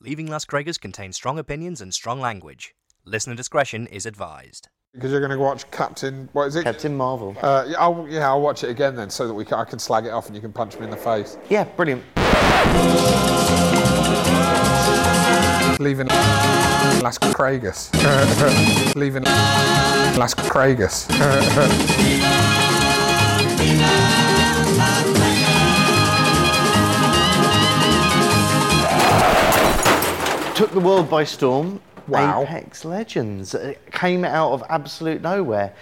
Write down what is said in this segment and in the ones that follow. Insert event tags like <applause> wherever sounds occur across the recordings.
Leaving Las Craigers contains strong opinions and strong language. Listener discretion is advised. Because you're going to watch Captain, what is it? Captain Marvel. Uh, yeah, I'll, yeah, I'll watch it again then, so that we can, I can slag it off and you can punch me in the face. Yeah, brilliant. Leaving Las Craigers. <laughs> Leaving Las Craigers. <laughs> Took the world by storm. Wow. Apex Legends It came out of absolute nowhere.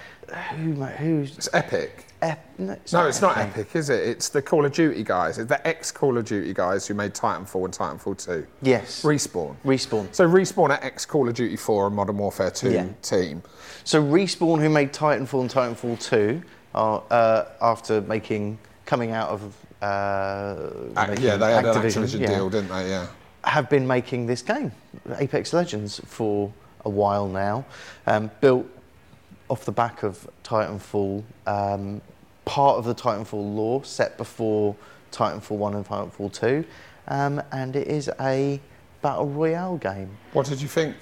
Who? Who's? It's epic. Ep- no, it's No, it's not Epic. epic, is it? It's the Call of Duty guys. It's the ex Call of Duty guys who made Titanfall and Titanfall 2. Yes. Respawn. Respawn. So Respawn are ex Call of Duty 4 and Modern Warfare 2 Yeah. team. So Respawn, who made Titanfall and Titanfall 2, are, uh, after making coming out of uh, yeah, they had Activision, an Activision yeah, deal, didn't they? Yeah. Have been making this game, Apex Legends, for a while now. Um, built off the back of Titanfall, um, part of the Titanfall lore set before Titanfall 1 and Titanfall 2, um, and it is a battle royale game. What did you think?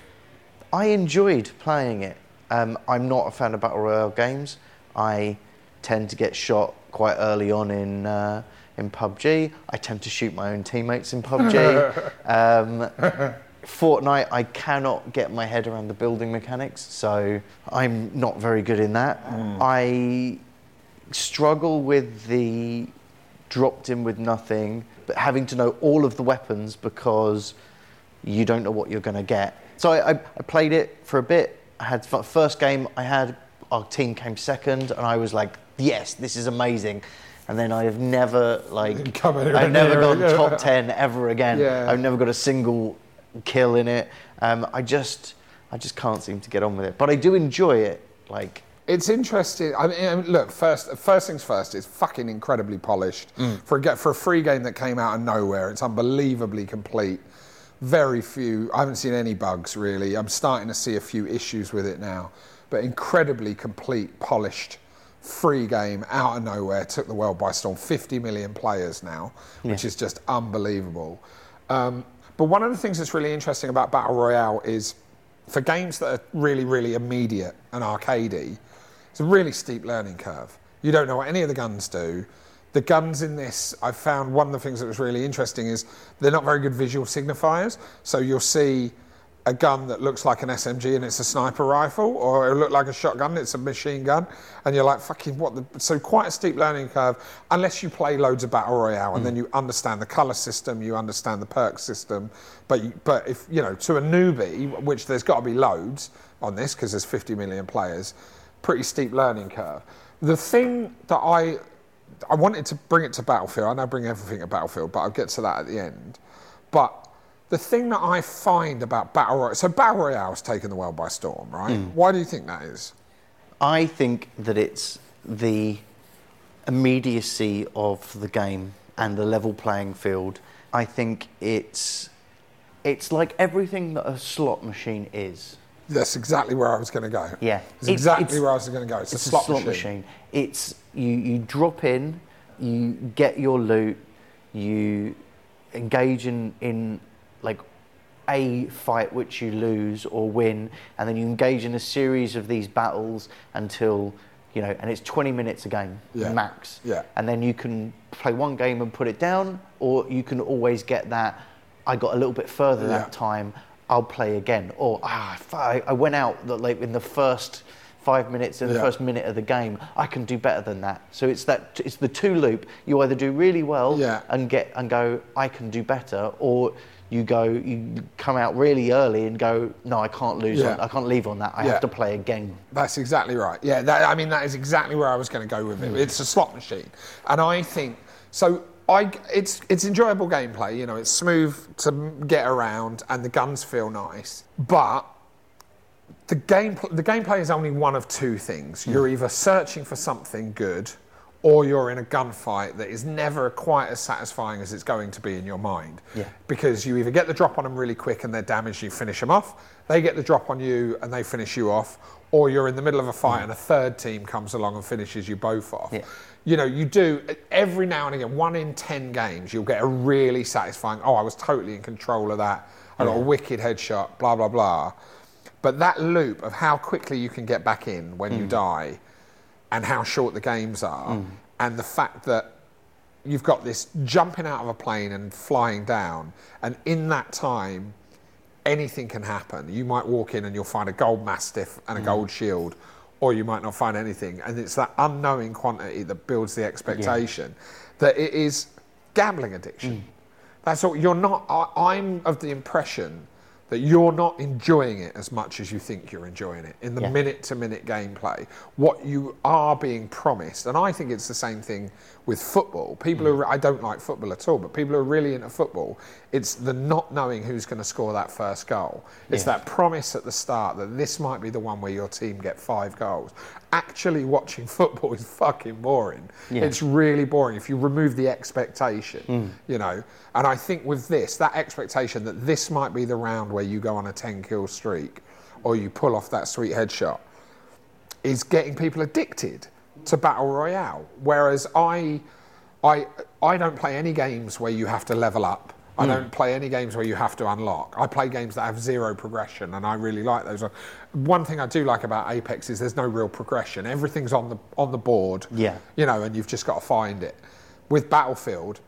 I enjoyed playing it. Um, I'm not a fan of battle royale games. I tend to get shot quite early on in uh, in PUBG. I tend to shoot my own teammates in PUBG. <laughs> um, Fortnite, I cannot get my head around the building mechanics, so I'm not very good in that. I struggle with the dropped in with nothing, but having to know all of the weapons because you don't know what you're going to get. So I, I, I played it for a bit. I had first game I had, our team came second, and I was like, yes, this is amazing. And then I have never like <laughs> I've never gone top ten ever again. Yeah. I've never got a single kill in it. Um, I just I just can't seem to get on with it. But I do enjoy it. Like It's interesting. I mean, look, first, first things first, it's fucking incredibly polished. For, a, for a free game that came out of nowhere, it's unbelievably complete. Very few, I haven't seen any bugs really. I'm starting to see a few issues with it now. But incredibly complete, polished, free game out of nowhere. Took the world by storm. 50 million players now, which is just unbelievable. Um, but one of the things that's really interesting about Battle Royale is for games that are really, really immediate and arcadey, it's a really steep learning curve. You don't know what any of the guns do. The guns in this, I found one of the things that was really interesting is they're not very good visual signifiers. So you'll see a gun that looks like an SMG and it's a sniper rifle, or it'll look like a shotgun, and it's a machine gun, and you're like, fucking what the. So quite a steep learning curve, unless you play loads of Battle Royale and then mm. you understand the colour system, you understand the perk system. But, you, but if, you know, to a newbie, which there's got to be loads on this because there's 50 million players, pretty steep learning curve. The thing that I I wanted to bring it to Battlefield. I know I bring everything to Battlefield, but I'll get to that at the end. But the thing that I find about Battle Royale, so Battle Royale's taken the world by storm, right? Mm. Why do you think that is? I think that it's the immediacy of the game and the level playing field. I think it's it's like everything that a slot machine is. That's exactly where I was going to go. Yeah. It's exactly it's- where I was going to go. It's, It's a slot, machine. machine. It's you, you drop in, you get your loot, you engage in, in like a fight which you lose or win, and then you engage in a series of these battles until you know, and it's 20 minutes a game Yeah. max. Yeah. And then you can play one game and put it down, or you can always get that. I got a little bit further Yeah. that time. I'll play again. Or ah, I went out that like in the first five minutes in the Yeah. first minute of the game. I can do better than that. So it's that it's the two loop. You either do really well Yeah. and get and go, I can do better, or you go, you come out really early and go, no, I can't lose. Yeah. On, I can't leave on that. I Yeah. have to play again. That's exactly right. Yeah, that, I mean, that is exactly where I was going to go with it. Hmm. It's a slot machine. And I think, so I, it's, it's enjoyable gameplay, you know, it's smooth to get around and the guns feel nice. But the, game, the gameplay is only one of two things. Hmm. You're either searching for something good or you're in a gunfight that is never quite as satisfying as it's going to be in your mind. Yeah. Because you either get the drop on them really quick and they're damaged, you finish them off, they get the drop on you and they finish you off, or you're in the middle of a fight mm. and a third team comes along and finishes you both off. Yeah. You know, you do every now and again, one in 10 games, you'll get a really satisfying, oh, I was totally in control of that. I got a wicked headshot, blah blah blah. But that loop of how quickly you can get back in when you mm. die, and how short the games are, hmm. and the fact that you've got this jumping out of a plane and flying down, and in that time, anything can happen. You might walk in and you'll find a gold mastiff and a hmm. gold shield, or you might not find anything. And it's that unknowing quantity that builds the expectation that it is gambling addiction. Hmm. That's all. You're not. I, I'm of the impression that you're not enjoying it as much as you think you're enjoying it in the minute-to-minute gameplay. What you are being promised, and I think it's the same thing with football. People Mm. who I don't like football at all, but people who are really into football, it's the not knowing who's going to score that first goal. It's Yeah. that promise at the start that this might be the one where your team get five goals. Actually, watching <laughs> football is fucking boring. Yeah. Mm. It's really boring if you remove the expectation, you know. And I think with this, that expectation that this might be the round where you go on a 10 kill streak or you pull off that sweet headshot is getting people addicted to battle royale. Whereas I, I, I don't play any games where you have to level up. I hmm. don't play any games where you have to unlock. I play games that have zero progression, and I really like those. One thing I do like about Apex is there's no real progression. Everything's on the on the board. Yeah. You know, and you've just got to find it. With Battlefield,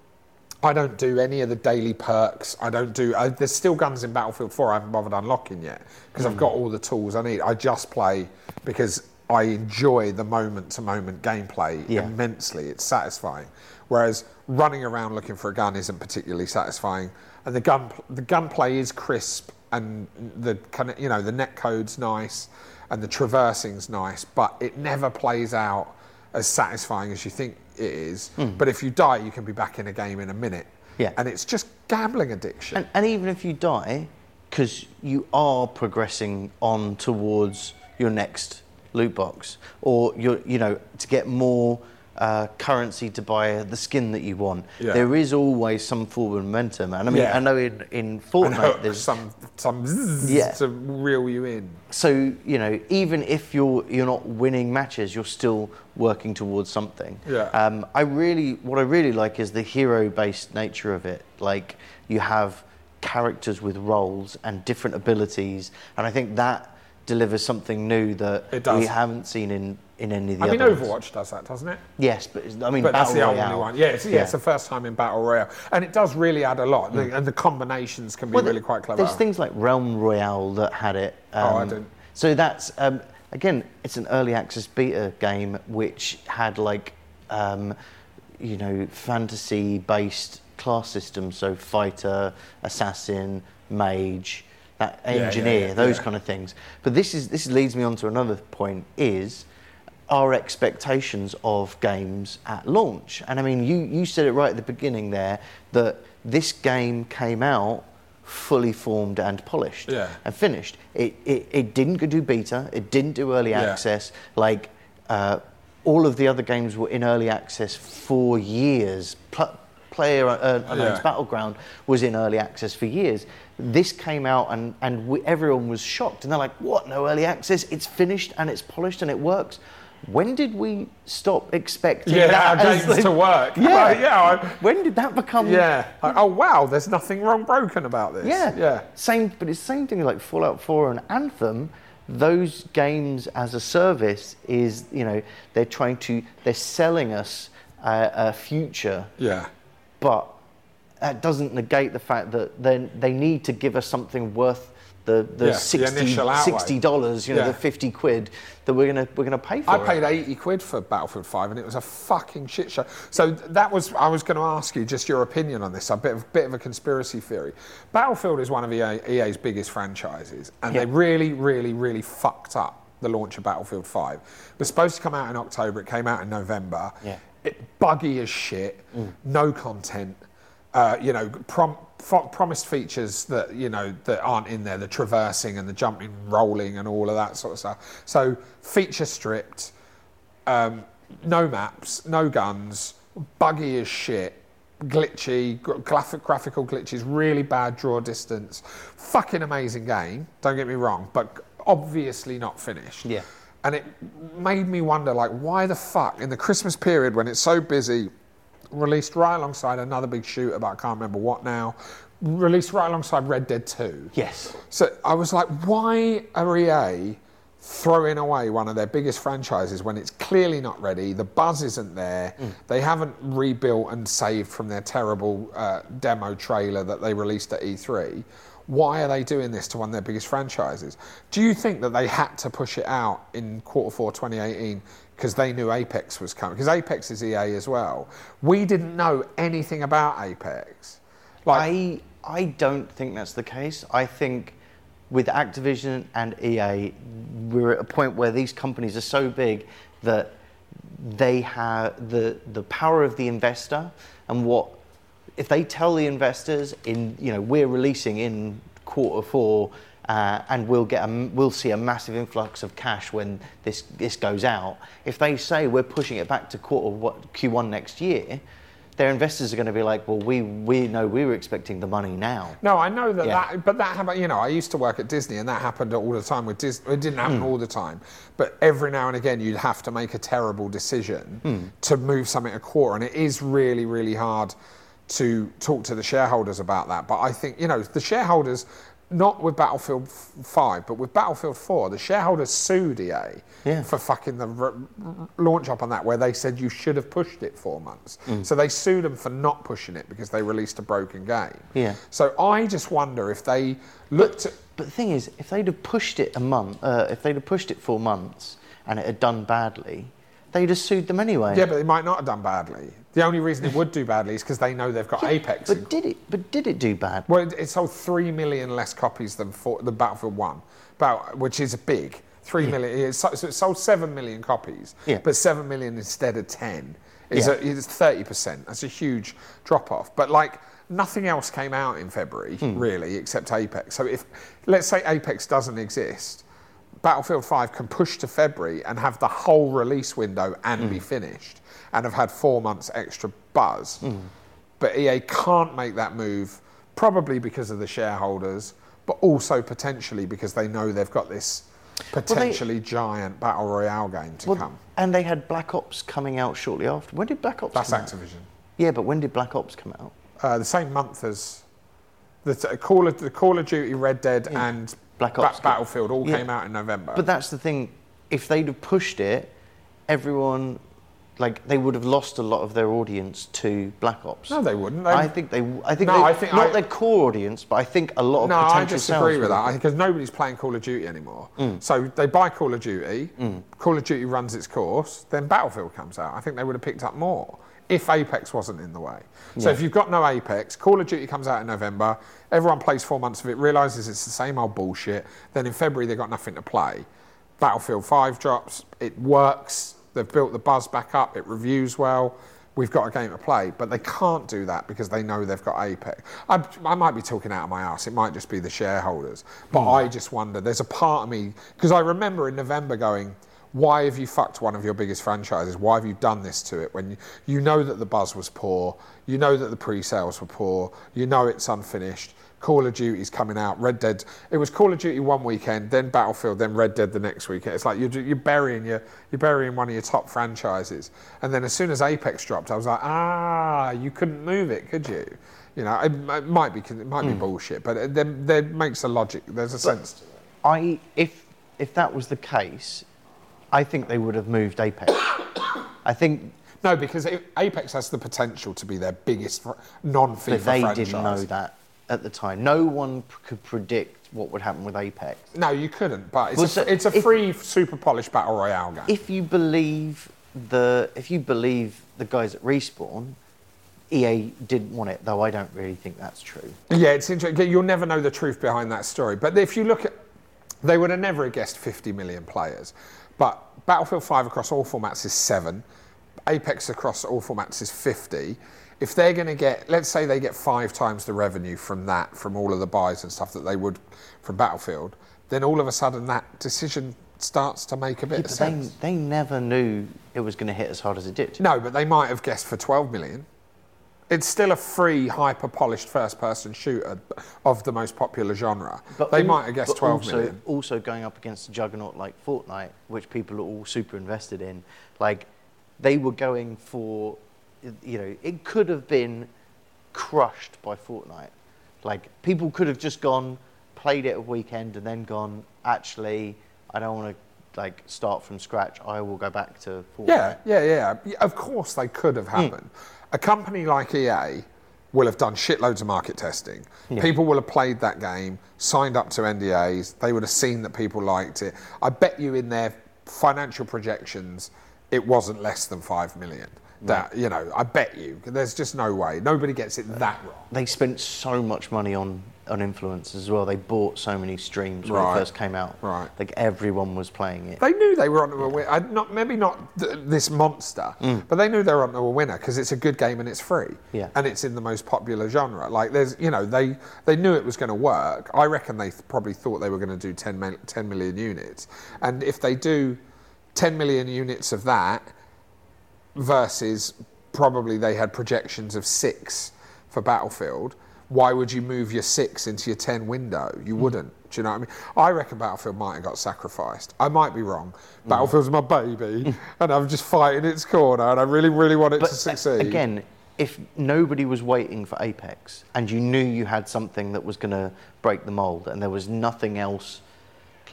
I don't do any of the daily perks. I don't do. I, there's still guns in Battlefield 4 I haven't bothered unlocking yet because I've hmm. got all the tools I need. I just play because I enjoy the moment to moment gameplay Yeah. immensely. It's satisfying. Whereas running around looking for a gun isn't particularly satisfying. And the gun the gunplay is crisp and the kind of you know the net code's nice and the traversing's nice, but it never plays out as satisfying as you think it is. Hmm. But if you die, you can be back in a game in a minute. Yeah. And it's just gambling addiction. And, and even if you die, because you are progressing on towards your next loot box, or you're, you know, to get more uh, currency to buy the skin that you want, Yeah. there is always some forward momentum. And I mean, Yeah. I know in, in Fortnite, hook there's some some zzz Yeah. to reel you in. so you know even if you're you're not winning matches you're still working towards something Yeah. um, i really what i really like is the hero based nature of it like you have characters with roles and different abilities and i think that delivers something new that we haven't seen in in any of the I mean, other ones. Overwatch does that, doesn't it? yes but i mean But that's the Royale, only one. Yeah, it's, yeah. it's the first time in Battle Royale. And it does really add a lot. The- And the combinations can be Well, really quite clever. There's things like Realm Royale that had it. Oh, I um, didn't. So that's um, again, it's an early access beta game which had like, um, you know, fantasy-based class systems. So fighter, assassin, mage, that engineer, yeah, those yeah. kind of things. But this is this leads me on to another point: is our expectations of games at launch. And I mean, you, you said it right at the beginning there that this game came out fully formed and polished Yeah. and finished. It, it, it didn't do beta, it didn't do early Yeah. access. Like uh, all of the other games were in early access for years. Pl- Player uh, Yeah. Battleground was in early access for years. This came out and, and we, everyone was shocked. And they're like, what, no early access? It's finished and it's polished and it works. When did we stop expecting yeah, that our games like- to work. <laughs> Yeah. Like, yeah. I, When did that become... yeah. Like, oh, wow, there's nothing wrong broken about this. Yeah. Yeah. Same, but it's the same thing like Fallout 4 and Anthem. Those games as a service is, you know, they're trying to, they're selling us a, a future, Yeah. but that doesn't negate the fact that then they need to give us something worth the, the, Yeah, 60, initial $60, you know, Yeah. the 50 quid that we're going to we're gonna pay for I it. paid 80 quid for Battlefield 5 and it was a fucking shit show. So that was, I was going to ask you just your opinion on this, a bit of, bit of a conspiracy theory. Battlefield is one of EA, EA's biggest franchises and Yeah. they really, really, really fucked up the launch of Battlefield 5. It was supposed to come out in October, it came out in November. Yeah. It, buggy as shit, mm. no content, uh, you know, prom, promised features that you know that aren't in there, the traversing and the jumping, rolling, and all of that sort of stuff. So feature stripped, um, no maps, no guns, buggy as shit, glitchy, graphic, graphical glitches, really bad draw distance. Fucking amazing game. Don't get me wrong, but obviously not finished. Yeah. And it made me wonder, like, why the fuck in the Christmas period when it's so busy, released right alongside another big shooter, but I can't remember what now. released right alongside Red Dead 2. Yes. So I was like, why are EA throwing away one of their biggest franchises when it's clearly not ready? The buzz isn't there. They haven't rebuilt and saved from their terrible uh, demo trailer that they released at E3. Why are they doing this to one of their biggest franchises? Do you think that they had to push it out in quarter four 2018 because they knew Apex was coming? Because Apex is EA as well. We didn't know anything about Apex. Like, I I don't think that's the case. I think with Activision and EA, we're at a point where these companies are so big that they have the the power of the investor and what if they tell the investors in you know we're releasing in quarter four uh, and we'll get a, we'll see a massive influx of cash when this this goes out. If they say we're pushing it back to quarter what, Q1 next year, their investors are going to be like, well, we we know we were expecting the money now. No, I know that, Yeah. that, but that happened. You know, I used to work at Disney, and that happened all the time with Disney. It didn't happen all the time, but every now and again, you'd have to make a terrible decision Hmm. to move something a quarter, and it is really, really hard to talk to the shareholders about that. But I think you know the shareholders. Not with Battlefield f- 5, but with Battlefield 4, the shareholders sued EA Yeah. for fucking the r- r- launch up on that, where they said you should have pushed it four months. Mm. So they sued them for not pushing it because they released a broken game. Yeah. So I just wonder if they looked at. But the thing is, if they'd have pushed it a month, uh, if they'd have pushed it four months and it had done badly, they'd have sued them anyway. Yeah, but they might not have done badly. The only reason it would do badly is because they know they've got Apex. in- But did it? But did it do bad? well, it, it sold three million less copies than for, the Battlefield One, about, which is big. Three million. It, so so it sold seven million copies, Yeah. but seven million instead of ten is Yeah. a, is thirty percent. That's a huge drop off. But like nothing else came out in February Hmm. really, except Apex. So if let's say Apex doesn't exist, Battlefield 5 can push to February and have the whole release window and Hmm. be finished and have had four months extra buzz. But EA can't make that move, probably because of the shareholders, but also potentially because they know they've got this potentially giant battle royale game to Well, come. and they had Black Ops coming out shortly after. When did Black Ops? That's come out? Activision. Yeah, but when did Black Ops come out? Uh, the same month as the Call of, the Call of Duty, Red Dead, Yeah. and Black Ba- Ops. Battlefield all Yeah. came out in November. But that's the thing. If they'd have pushed it, everyone, like, they would have lost a lot of their audience to Black Ops. no, they wouldn't. They, I think they. I think. No, they, I think not I- their core audience, but I think a lot of No, I potential disagree sales with that because nobody's playing Call of Duty anymore. Mm. So they buy Call of Duty, Call of Duty runs its course, then Battlefield comes out. I think they would have picked up more if Apex wasn't in the way. So Yeah. if you've got no Apex, Call of Duty comes out in November, everyone plays four months of it, realizes it's the same old bullshit, then in February they've got nothing to play. Battlefield 5 drops, it works, they've built the buzz back up, it reviews well. We've got a game to play, but they can't do that because they know they've got Apex. I, I might be talking out of my ass. It might just be the shareholders, but hmm. I just wonder. There's a part of me because I remember in November going, "Why have you fucked one of your biggest franchises? Why have you done this to it?" When you, you know that the buzz was poor, you know that the pre-sales were poor, you know it's unfinished. Call of Duty's coming out. Red Dead. It was Call of Duty one weekend, then Battlefield, then Red Dead the next weekend. It's like you're, you're burying your you're burying one of your top franchises. And then as soon as Apex dropped, I was like, ah, you couldn't move it, could you? You know, it, it might be it might be bullshit, but it, there, there makes a logic. There's a sense. I if if that was the case, I think they would have moved Apex. <coughs> I think No, because it, Apex has the potential to be their biggest fr- non-FIFA but they franchise. didn't know that at the time. No one p- could predict what would happen with Apex. No, you couldn't. But it's, Well, a, so it's a if- free, super polished battle royale game. If you believe the if you believe the guys at Respawn, EA didn't want it, though I don't really think that's true. Yeah, it's interesting. You'll never know the truth behind that story. But if you look at, they would have never guessed 50 million players. But Battlefield 5 across all formats is seven. Apex across all formats is 50. If they're going to get, let's say they get five times the revenue from that, from all of the buys and stuff that they would from Battlefield, then all of a sudden that decision starts to make a bit Yeah, of but they, sense. they never knew it was going to hit as hard as it did. No, but they might have guessed for 12 million. It's still a free, hyper polished first person shooter of the most popular genre. they al- might have guessed but 12 also, million. Also going up against a juggernaut like Fortnite, which people are all super invested in, like they were going for, you know, it could have been crushed by Fortnite. Like people could have just gone, played it a weekend, and then gone. Actually, I don't want to like start from scratch. I will go back to Fortnite. Yeah, yeah, yeah. Yeah, Of course, they could have hmm. happened. A company like EA will have done shitloads of market testing. People will have played that game, signed up to NDAs. They would have seen that people liked it. I bet you in their financial projections, it wasn't less than five million. That you know, I bet you. There's just no way. Nobody gets it that wrong. They spent so much money on on influencers as well. They bought so many streams when Right. it first came out. Right. Like everyone was playing it. They knew they were onto a winner. Uh, not maybe not th- this monster, mm. but they knew they were onto a winner because it's a good game and it's free. Yeah. And it's in the most popular genre. Like there's, you know, they they knew it was going to work. I reckon they th- probably thought they were going to do 10, mil- 10 million units, and if they do 10 million units of that versus probably they had projections of six for Battlefield. Why would you move your six into your 10 window? You hmm. wouldn't. Do you know what I mean? I reckon Battlefield might have got sacrificed. I might be wrong. Hmm. Battlefield's my baby, hmm. and I'm just fighting its corner, and I really, really want it to succeed. again, if nobody was waiting for Apex and you knew you had something that was going to break the mold and there was nothing else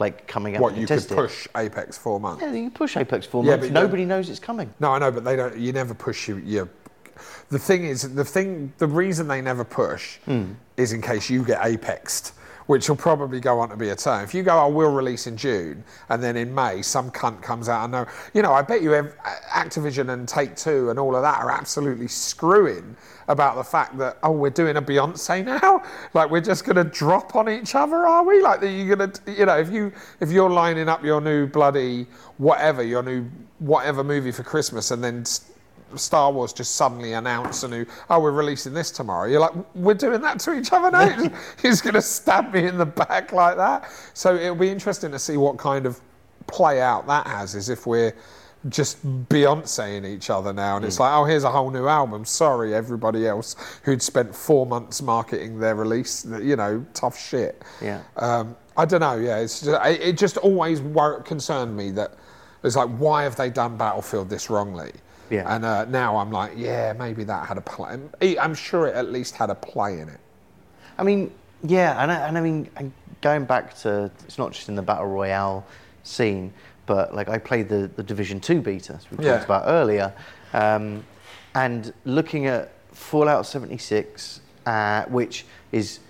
like coming out what you could it, push Apex four months. Yeah, you push Apex four Yeah, months. but you Nobody knows it's coming. No, I know, but they don't. You never push you. your the thing is, the thing, the reason they never push hmm. is in case you get apexed, which will probably go on to be a term. If you go, oh, I will release in June, and then in May some cunt comes out and know, you know, I bet you ev- Activision and Take Two and all of that are absolutely screwing about the fact that oh, we're doing a Beyonce now, like we're just going to drop on each other, are we? Like you're going to, you know, if you if you're lining up your new bloody whatever, your new whatever movie for Christmas, and then. s- Star Wars just suddenly announce a new, oh, we're releasing this tomorrow. You're like, we're doing that to each other now? <laughs> He's going to stab me in the back like that. So it'll be interesting to see what kind of play out that has, is if we're just Beyonceing each other now. And it's like, oh, here's a whole new album. Sorry, everybody else who'd spent four months marketing their release. You know, tough shit. Yeah. Um, I don't know. Yeah, it's just, it, it just always wor- concerned me that it's like, why have they done Battlefield this wrongly? Yeah. And uh, now I'm like, yeah, maybe that had a play. I'm sure it at least had a play in it. I mean, yeah, and I, and I mean, and going back to it's not just in the battle royale scene, but like I played the, the Division Two beta, as we Yeah. talked about earlier, um, and looking at Fallout 76, uh, which is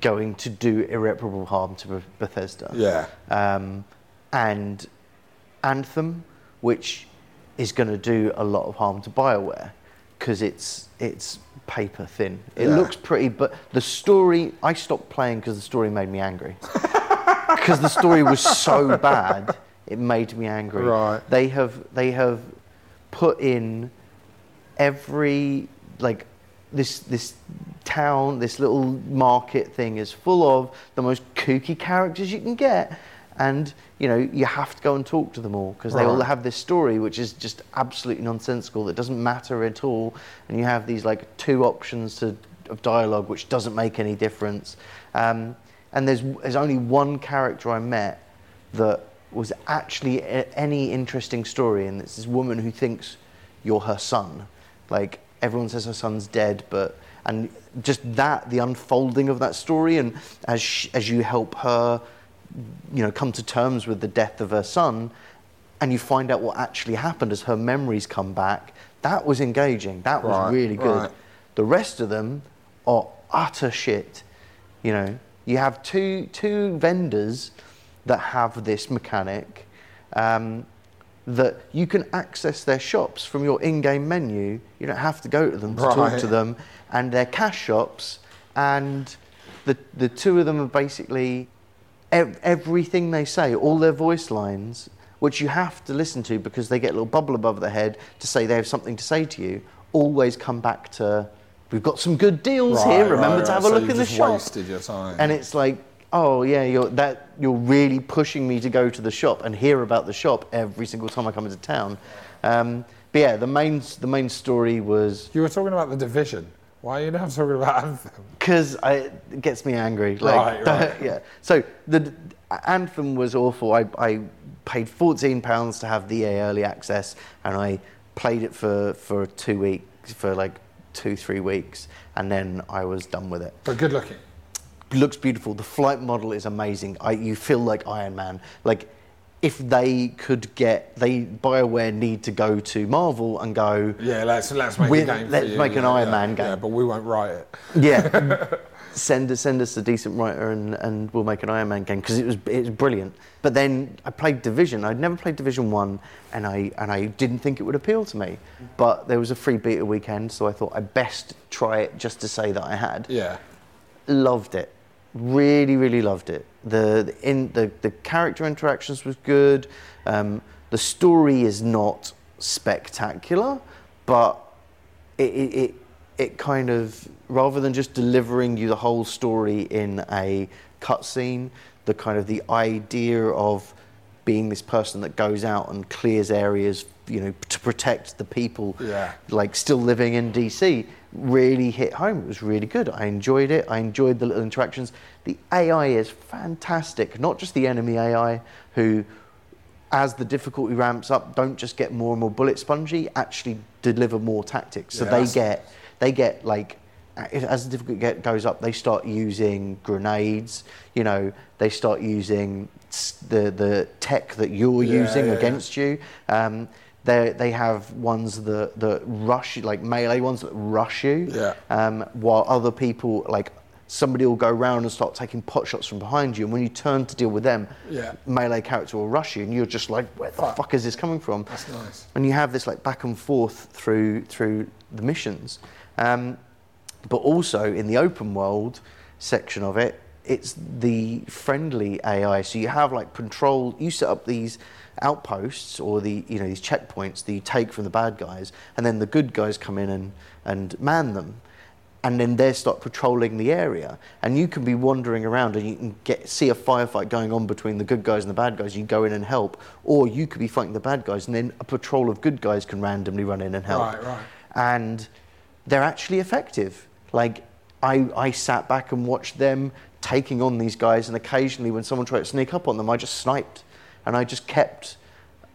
going to do irreparable harm to Bethesda. Yeah. Um, and Anthem, which is going to do a lot of harm to Bioware because it's it's paper thin. It Yeah. looks pretty, but the story I stopped playing because the story made me angry. <laughs> Because the story was so bad, it made me angry. Right. They have they have put in every like this this town, this little market thing is full of the most kooky characters you can get, and you know you have to go and talk to them all because they all have this story which is just absolutely nonsensical that doesn't matter at all, and you have these like two options to of dialogue which doesn't make any difference, um, and there's there's only one character I met that was actually a, any interesting story, and it's this woman who thinks you're her son. Like everyone says her son's dead, but and just that the unfolding of that story, and as sh as you help her, you know, come to terms with the death of her son, and you find out what actually happened as her memories come back. That was engaging. That was Right, really good. right. The rest of them are utter shit. You know, you have two two vendors that have this mechanic um, that you can access their shops from your in-game menu. You don't have to go to them to talk to them, and they're cash shops. And the the two of them are basically everything they say, all their voice lines, which you have to listen to because they get a little bubble above their head to say they have something to say to you, always come back to, we've got some good deals here, remember right, to have right. a look you in the shop. wasted your time. And it's like, oh yeah, you're, that, you're really pushing me to go to the shop and hear about the shop every single time I come into town. Um, but yeah, the main, the main story was You were talking about the division. Why are you now talking about Anthem? because it gets me angry. Like, Right, right. <laughs> yeah. So the anthem was awful. I, I paid fourteen pounds to have the EA early access, and I played it for for two weeks, for like two three weeks, and then I was done with it. But good looking. looks beautiful. The flight model is amazing. I, you feel like Iron Man. Like if they could get they Bioware need to go to Marvel and go Yeah, let's let's make a game. let's make an yeah, Iron yeah, Man game. Yeah, but we won't write it. yeah <laughs> send us send us a decent writer and, and we'll make an Iron Man game because it was it was brilliant. But then I played Division. I'd never played Division One, and I and I didn't think it would appeal to me. But there was a free beta weekend, so I thought I'd best try it just to say that I had Yeah. loved it. Really, really loved it. The the, in, the, the character interactions was good. Um, the story is not spectacular, but it, it, it, it kind of, rather than just delivering you the whole story in a cutscene, the kind of the idea of being this person that goes out and clears areas, you know, to protect the people Yeah. like still living in DC really hit home. It was really good. I enjoyed it. I enjoyed the little interactions. The AI is fantastic. Not just the enemy AI who as the difficulty ramps up don't just get more and more bullet spongy, actually deliver more tactics. So Yeah, they get they get like as the difficulty get, goes up, they start using grenades. You know, they start using the the tech that you're Yeah, using yeah, yeah. against you. Um, they they have ones that that rush you, like melee ones that rush you. Yeah. Um, while other people like somebody will go around and start taking pot shots from behind you, and when you turn to deal with them, Yeah. melee character will rush you, and you're just like, where the Fuck. fuck is this coming from? That's nice. And you have this like back and forth through through the missions, um, but also in the open world section of it, it's the friendly AI. So you have like control. You set up these outposts or the you know these checkpoints that you take from the bad guys, and then the good guys come in and and man them. And then they start patrolling the area, and you can be wandering around, and you can get see a firefight going on between the good guys and the bad guys. You go in and help, or you could be fighting the bad guys, and then a patrol of good guys can randomly run in and help. Right, right. And they're actually effective. Like I, I sat back and watched them taking on these guys, and occasionally when someone tried to sneak up on them, I just sniped, and I just kept.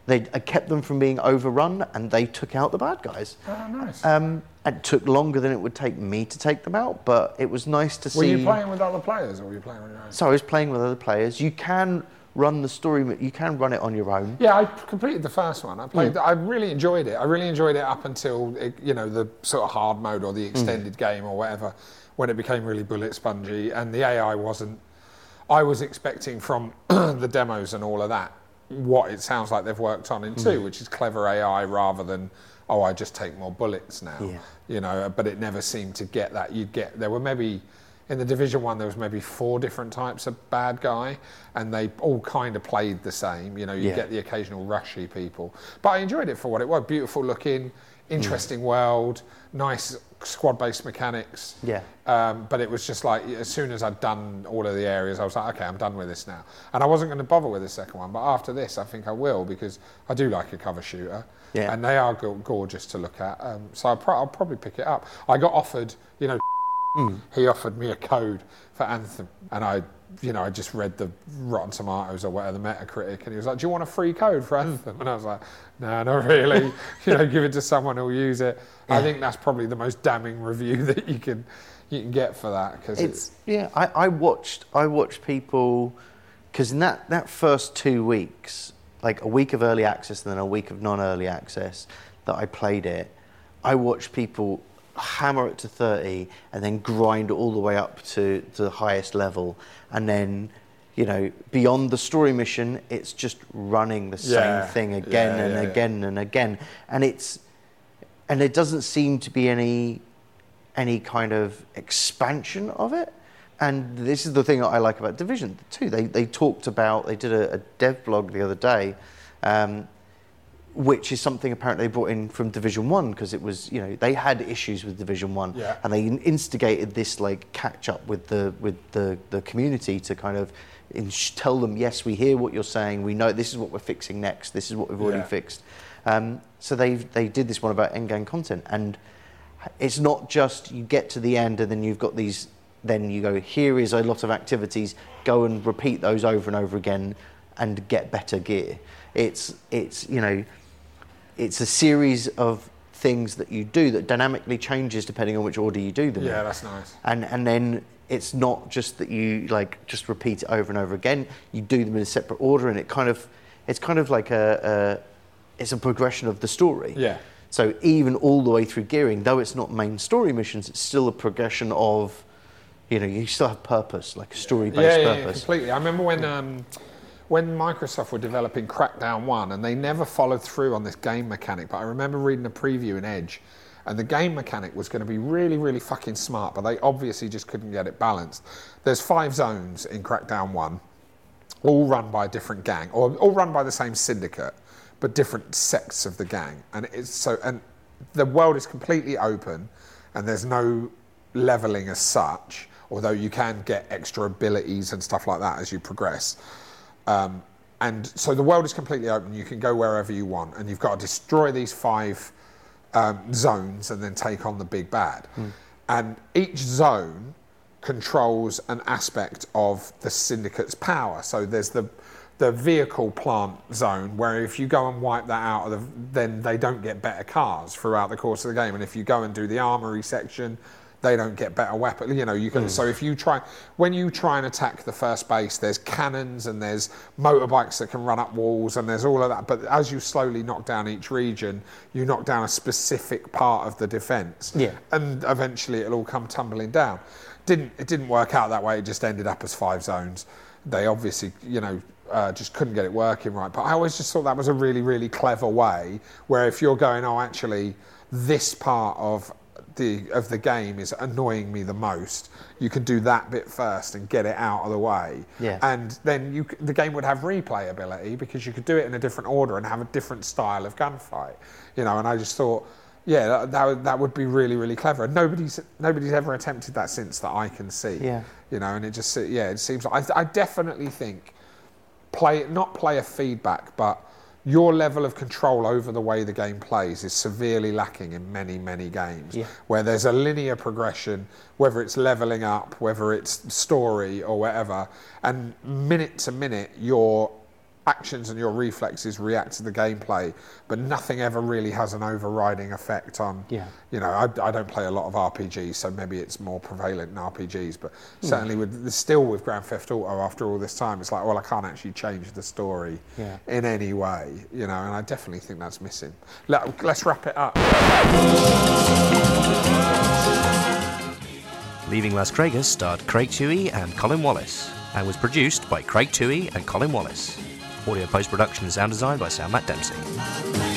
They, I kept them from being overrun, and they took out the bad guys. Oh, nice. Um, it took longer than it would take me to take them out, but it was nice to were see. Were you playing with other players, or were you playing on your own? So I was playing with other players. You can run the story. You can run it on your own. Yeah, I completed the first one. I hmm. played. I really enjoyed it. I really enjoyed it up until it, you know the sort of hard mode or the hmm. extended game or whatever, when it became really bullet spongy and the AI wasn't. I was expecting from <clears throat> the demos and all of that what it sounds like they've worked on in two, mm. which is clever AI rather than oh I just take more bullets now. Yeah. You know, but it never seemed to get that. You'd get there were maybe in the division one there was maybe four different types of bad guy and they all kind of played the same you know you Yeah. get the occasional rushy people but i enjoyed it for what it was beautiful looking interesting world nice squad based mechanics Yeah. um, but it was just like as soon as I'd done all of the areas, I was like, okay, I'm done with this now. And I wasn't going to bother with the second one, but after this, I think I will because I do like a cover shooter, Yeah. and they are go- gorgeous to look at. Um, so I'll, pro- I'll probably pick it up. I got offered, you know, he offered me a code for Anthem, and I, you know, I just read the Rotten Tomatoes or whatever, the Metacritic, and he was like, "Do you want a free code for hmm. Anthem?" And I was like, "No, not really. <laughs> <laughs> you know, give it to someone who'll use it." I think that's probably the most damning review <laughs> that you can you can get for that because It's yeah. I, I watched I watched people because in that that first two weeks, like a week of early access and then a week of non-early access, that I played it. I watched people hammer it to 30 and then grind all the way up to, to the highest level and then you know beyond the story mission it's just running the Yeah. same thing again Yeah, and yeah, again and again and it's and there doesn't seem to be any any kind of expansion of it. And this is the thing that I like about Division too. They they talked about they did a, a dev blog the other day, um, which is something apparently they brought in from Division One because it was you know they had issues with Division One Yeah. and they instigated this like catch up with the with the the community to kind of ins- tell them yes we hear what you're saying we know this is what we're fixing next this is what we've already Yeah. fixed. Um, so they they did this one about end game content and it's not just you get to the end and then you've got these then you go here is a lot of activities go and repeat those over and over again and get better gear it's it's you know it's a series of things that you do that dynamically changes depending on which order you do them in. yeah, that's nice. and and then it's not just that you like just repeat it over and over again. You do them in a separate order, and it kind of it's kind of like a, a it's a progression of the story. Yeah. So even all the way through gearing, though it's not main story missions, it's still a progression of, you know, you still have purpose, like a story-based yeah, yeah, yeah, purpose. completely. I remember when um, when Microsoft were developing Crackdown One, and they never followed through on this game mechanic. But I remember reading a preview in Edge, and the game mechanic was going to be really, really fucking smart, but they obviously just couldn't get it balanced. There's five zones in Crackdown One, all run by a different gang, or all run by the same syndicate, but different sects of the gang. And it's so, and the world is completely open, and there's no leveling as such. Although you can get extra abilities and stuff like that as you progress. Um, and so the world is completely open. You can go wherever you want, and you've got to destroy these five um, zones and then take on the big bad. And each zone controls an aspect of the syndicate's power. So there's the the vehicle plant zone where if you go and wipe that out of the, then they don't get better cars throughout the course of the game and if you go and do the armory section they don't get better weapons you know you can so if you try when you try and attack the first base there's cannons and there's motorbikes that can run up walls and there's all of that but as you slowly knock down each region you knock down a specific part of the defense Yeah. and eventually it'll all come tumbling down. Didn't it didn't work out that way? It just ended up as five zones. They obviously, you know, uh, just couldn't get it working right. But I always just thought that was a really, really clever way. Where if you're going, oh, actually, this part of the of the game is annoying me the most, you can do that bit first and get it out of the way. Yeah. And then you the game would have replayability because you could do it in a different order and have a different style of gunfight. You know, and I just thought. Yeah, that, that, would, that would be really, really clever. And nobody's nobody's ever attempted that since that I can see. Yeah. You know, and it just yeah, it seems. I, I definitely think play not player feedback, but your level of control over the way the game plays is severely lacking in many, many games. Yeah. Where there's a linear progression, whether it's leveling up, whether it's story or whatever, and minute to minute your actions and your reflexes react to the gameplay, but nothing ever really has an overriding effect on. Yeah. You know, I, I don't play a lot of RPGs, so maybe it's more prevalent in RPGs, but hmm. certainly with still with Grand Theft Auto after all this time, it's like, well, I can't actually change the story Yeah. in any way, you know, and I definitely think that's missing. Let, let's wrap it up. Leaving Las Vegas starred Craig Tui and Colin Wallace and was produced by Craig Tui and Colin Wallace. Audio post production and sound design by Sam Matt Dempsey.